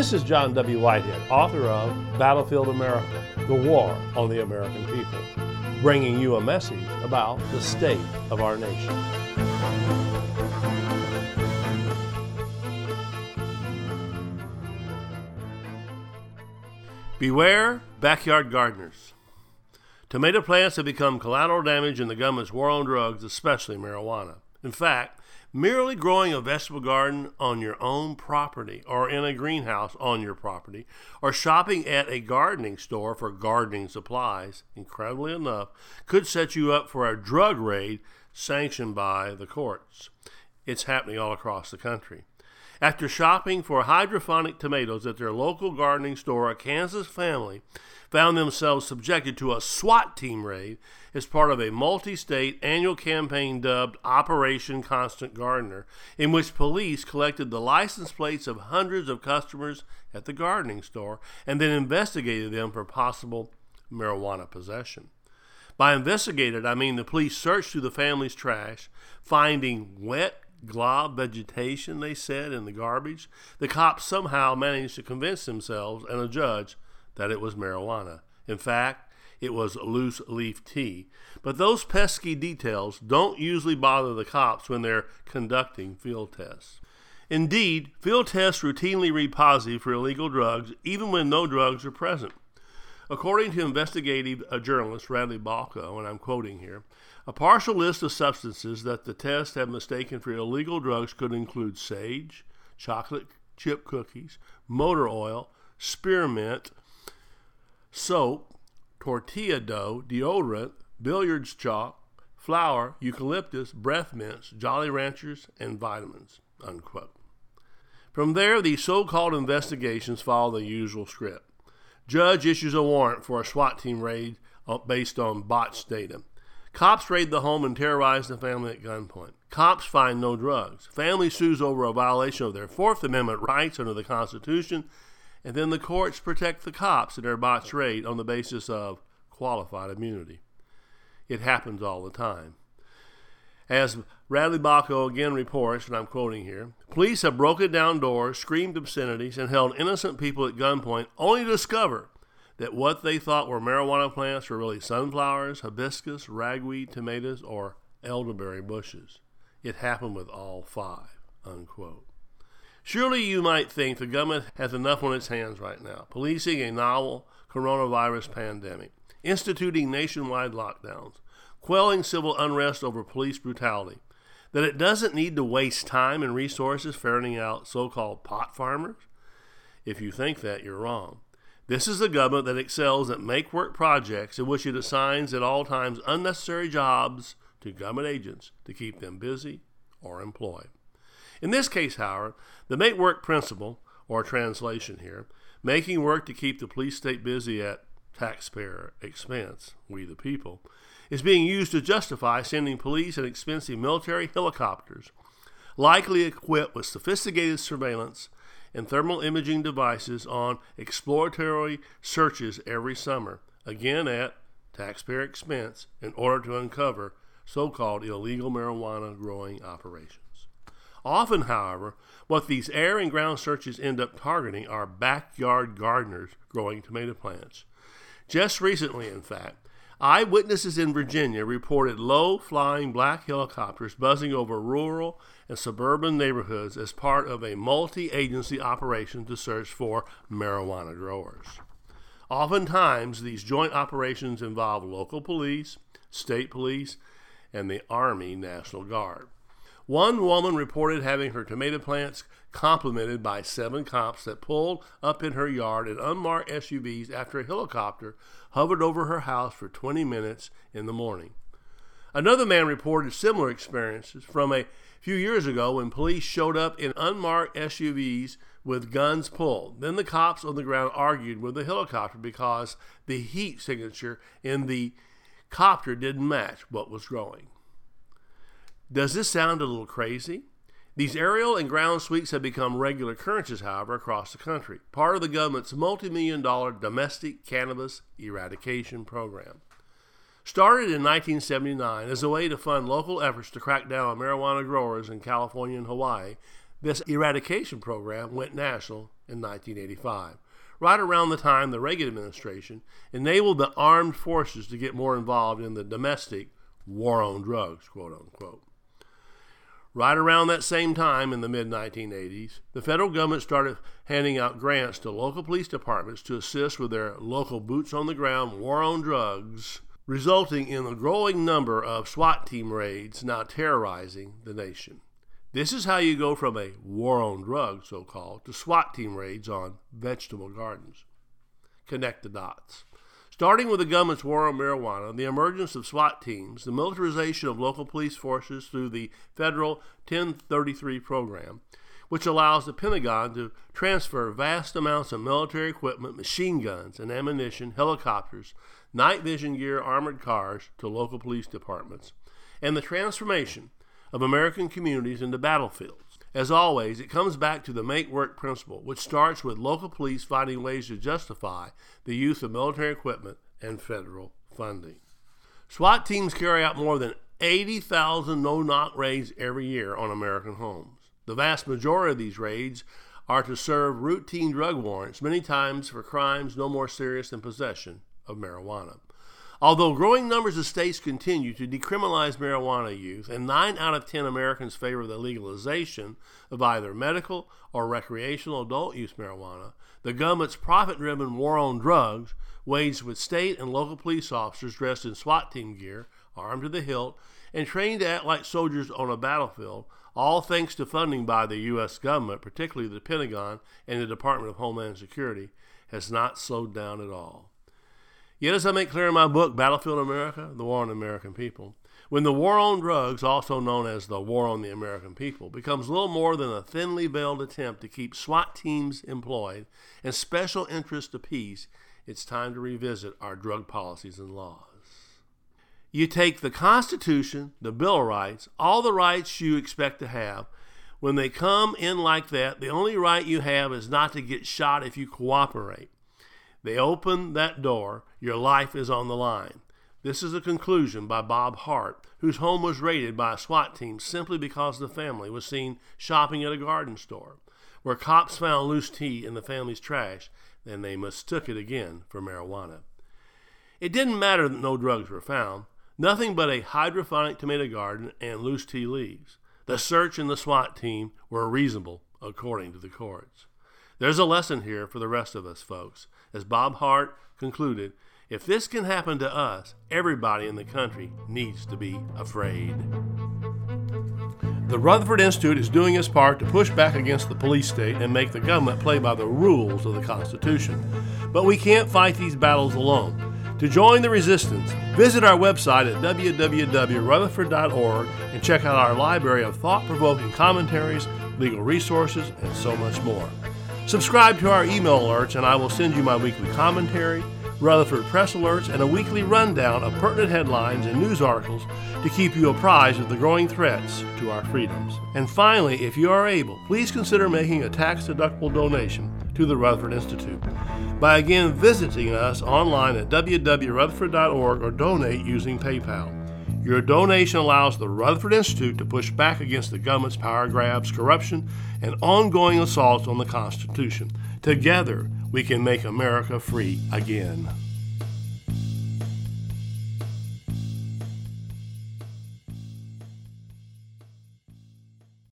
This is John W. Whitehead, author of Battlefield America The War on the American People, bringing you a message about the state of our nation. Beware backyard gardeners. Tomato plants have become collateral damage in the government's war on drugs, especially marijuana. In fact, merely growing a vegetable garden on your own property or in a greenhouse on your property or shopping at a gardening store for gardening supplies, incredibly enough, could set you up for a drug raid sanctioned by the courts. It's happening all across the country. After shopping for hydroponic tomatoes at their local gardening store, a Kansas family found themselves subjected to a SWAT team raid as part of a multi state annual campaign dubbed Operation Constant Gardener, in which police collected the license plates of hundreds of customers at the gardening store and then investigated them for possible marijuana possession. By investigated, I mean the police searched through the family's trash, finding wet glob vegetation, they said, in the garbage, the cops somehow managed to convince themselves and a judge that it was marijuana. In fact, it was loose leaf tea. But those pesky details don't usually bother the cops when they're conducting field tests. Indeed, field tests routinely read positive for illegal drugs, even when no drugs are present. According to investigative uh, journalist Radley Balko, and I'm quoting here, a partial list of substances that the tests have mistaken for illegal drugs could include sage, chocolate chip cookies, motor oil, spearmint, soap, tortilla dough, deodorant, billiards chalk, flour, eucalyptus, breath mints, Jolly Ranchers, and vitamins. Unquote. From there, the so called investigations follow the usual script. Judge issues a warrant for a SWAT team raid uh, based on botched data. Cops raid the home and terrorize the family at gunpoint. Cops find no drugs. Family sues over a violation of their Fourth Amendment rights under the Constitution, and then the courts protect the cops in their botched raid on the basis of qualified immunity. It happens all the time. As Radley Balko again reports, and I'm quoting here, police have broken down doors, screamed obscenities, and held innocent people at gunpoint only to discover that what they thought were marijuana plants were really sunflowers, hibiscus, ragweed, tomatoes, or elderberry bushes. It happened with all five. Unquote. Surely you might think the government has enough on its hands right now, policing a novel coronavirus pandemic, instituting nationwide lockdowns, quelling civil unrest over police brutality, that it doesn't need to waste time and resources ferreting out so called pot farmers? If you think that, you're wrong. This is a government that excels at make work projects in which it assigns at all times unnecessary jobs to government agents to keep them busy or employed. In this case, however, the make work principle, or translation here, making work to keep the police state busy at taxpayer expense, we the people, is being used to justify sending police and expensive military helicopters, likely equipped with sophisticated surveillance and thermal imaging devices on exploratory searches every summer, again at taxpayer expense, in order to uncover so called illegal marijuana growing operations. Often, however, what these air and ground searches end up targeting are backyard gardeners growing tomato plants. Just recently, in fact, Eyewitnesses in Virginia reported low flying black helicopters buzzing over rural and suburban neighborhoods as part of a multi agency operation to search for marijuana growers. Oftentimes, these joint operations involve local police, state police, and the Army National Guard. One woman reported having her tomato plants complimented by seven cops that pulled up in her yard in unmarked SUVs after a helicopter hovered over her house for 20 minutes in the morning. Another man reported similar experiences from a few years ago when police showed up in unmarked SUVs with guns pulled. Then the cops on the ground argued with the helicopter because the heat signature in the copter didn't match what was growing. Does this sound a little crazy? These aerial and ground sweeps have become regular occurrences, however, across the country, part of the government's multi million dollar domestic cannabis eradication program. Started in 1979 as a way to fund local efforts to crack down on marijuana growers in California and Hawaii, this eradication program went national in 1985, right around the time the Reagan administration enabled the armed forces to get more involved in the domestic war on drugs, quote unquote. Right around that same time in the mid 1980s, the federal government started handing out grants to local police departments to assist with their local boots on the ground war on drugs, resulting in a growing number of SWAT team raids now terrorizing the nation. This is how you go from a war on drugs, so called, to SWAT team raids on vegetable gardens. Connect the dots. Starting with the government's war on marijuana, the emergence of SWAT teams, the militarization of local police forces through the federal 1033 program, which allows the Pentagon to transfer vast amounts of military equipment, machine guns and ammunition, helicopters, night vision gear, armored cars to local police departments, and the transformation of American communities into battlefields. As always, it comes back to the make work principle, which starts with local police finding ways to justify the use of military equipment and federal funding. SWAT teams carry out more than 80,000 no knock raids every year on American homes. The vast majority of these raids are to serve routine drug warrants, many times for crimes no more serious than possession of marijuana. Although growing numbers of states continue to decriminalize marijuana use, and 9 out of 10 Americans favor the legalization of either medical or recreational adult use marijuana, the government's profit driven war on drugs, waged with state and local police officers dressed in SWAT team gear, armed to the hilt, and trained to act like soldiers on a battlefield, all thanks to funding by the U.S. government, particularly the Pentagon and the Department of Homeland Security, has not slowed down at all. Yet, as I make clear in my book, Battlefield America The War on the American People, when the war on drugs, also known as the war on the American people, becomes little more than a thinly veiled attempt to keep SWAT teams employed and special interests appeased, it's time to revisit our drug policies and laws. You take the Constitution, the Bill of Rights, all the rights you expect to have. When they come in like that, the only right you have is not to get shot if you cooperate. They open that door, your life is on the line. This is a conclusion by Bob Harte, whose home was raided by a SWAT team simply because the family was seen shopping at a garden store, where cops found loose tea in the family's trash, and they mistook it again for marijuana. It didn't matter that no drugs were found, nothing but a hydroponic tomato garden and loose tea leaves. The search and the SWAT team were reasonable, according to the courts. There's a lesson here for the rest of us, folks. As Bob Harte concluded, if this can happen to us, everybody in the country needs to be afraid. The Rutherford Institute is doing its part to push back against the police state and make the government play by the rules of the Constitution. But we can't fight these battles alone. To join the resistance, visit our website at www.rutherford.org and check out our library of thought provoking commentaries, legal resources, and so much more. Subscribe to our email alerts, and I will send you my weekly commentary, Rutherford Press alerts, and a weekly rundown of pertinent headlines and news articles to keep you apprised of the growing threats to our freedoms. And finally, if you are able, please consider making a tax deductible donation to the Rutherford Institute by again visiting us online at www.rutherford.org or donate using PayPal. Your donation allows the Rutherford Institute to push back against the government's power grabs, corruption, and ongoing assaults on the Constitution. Together, we can make America free again.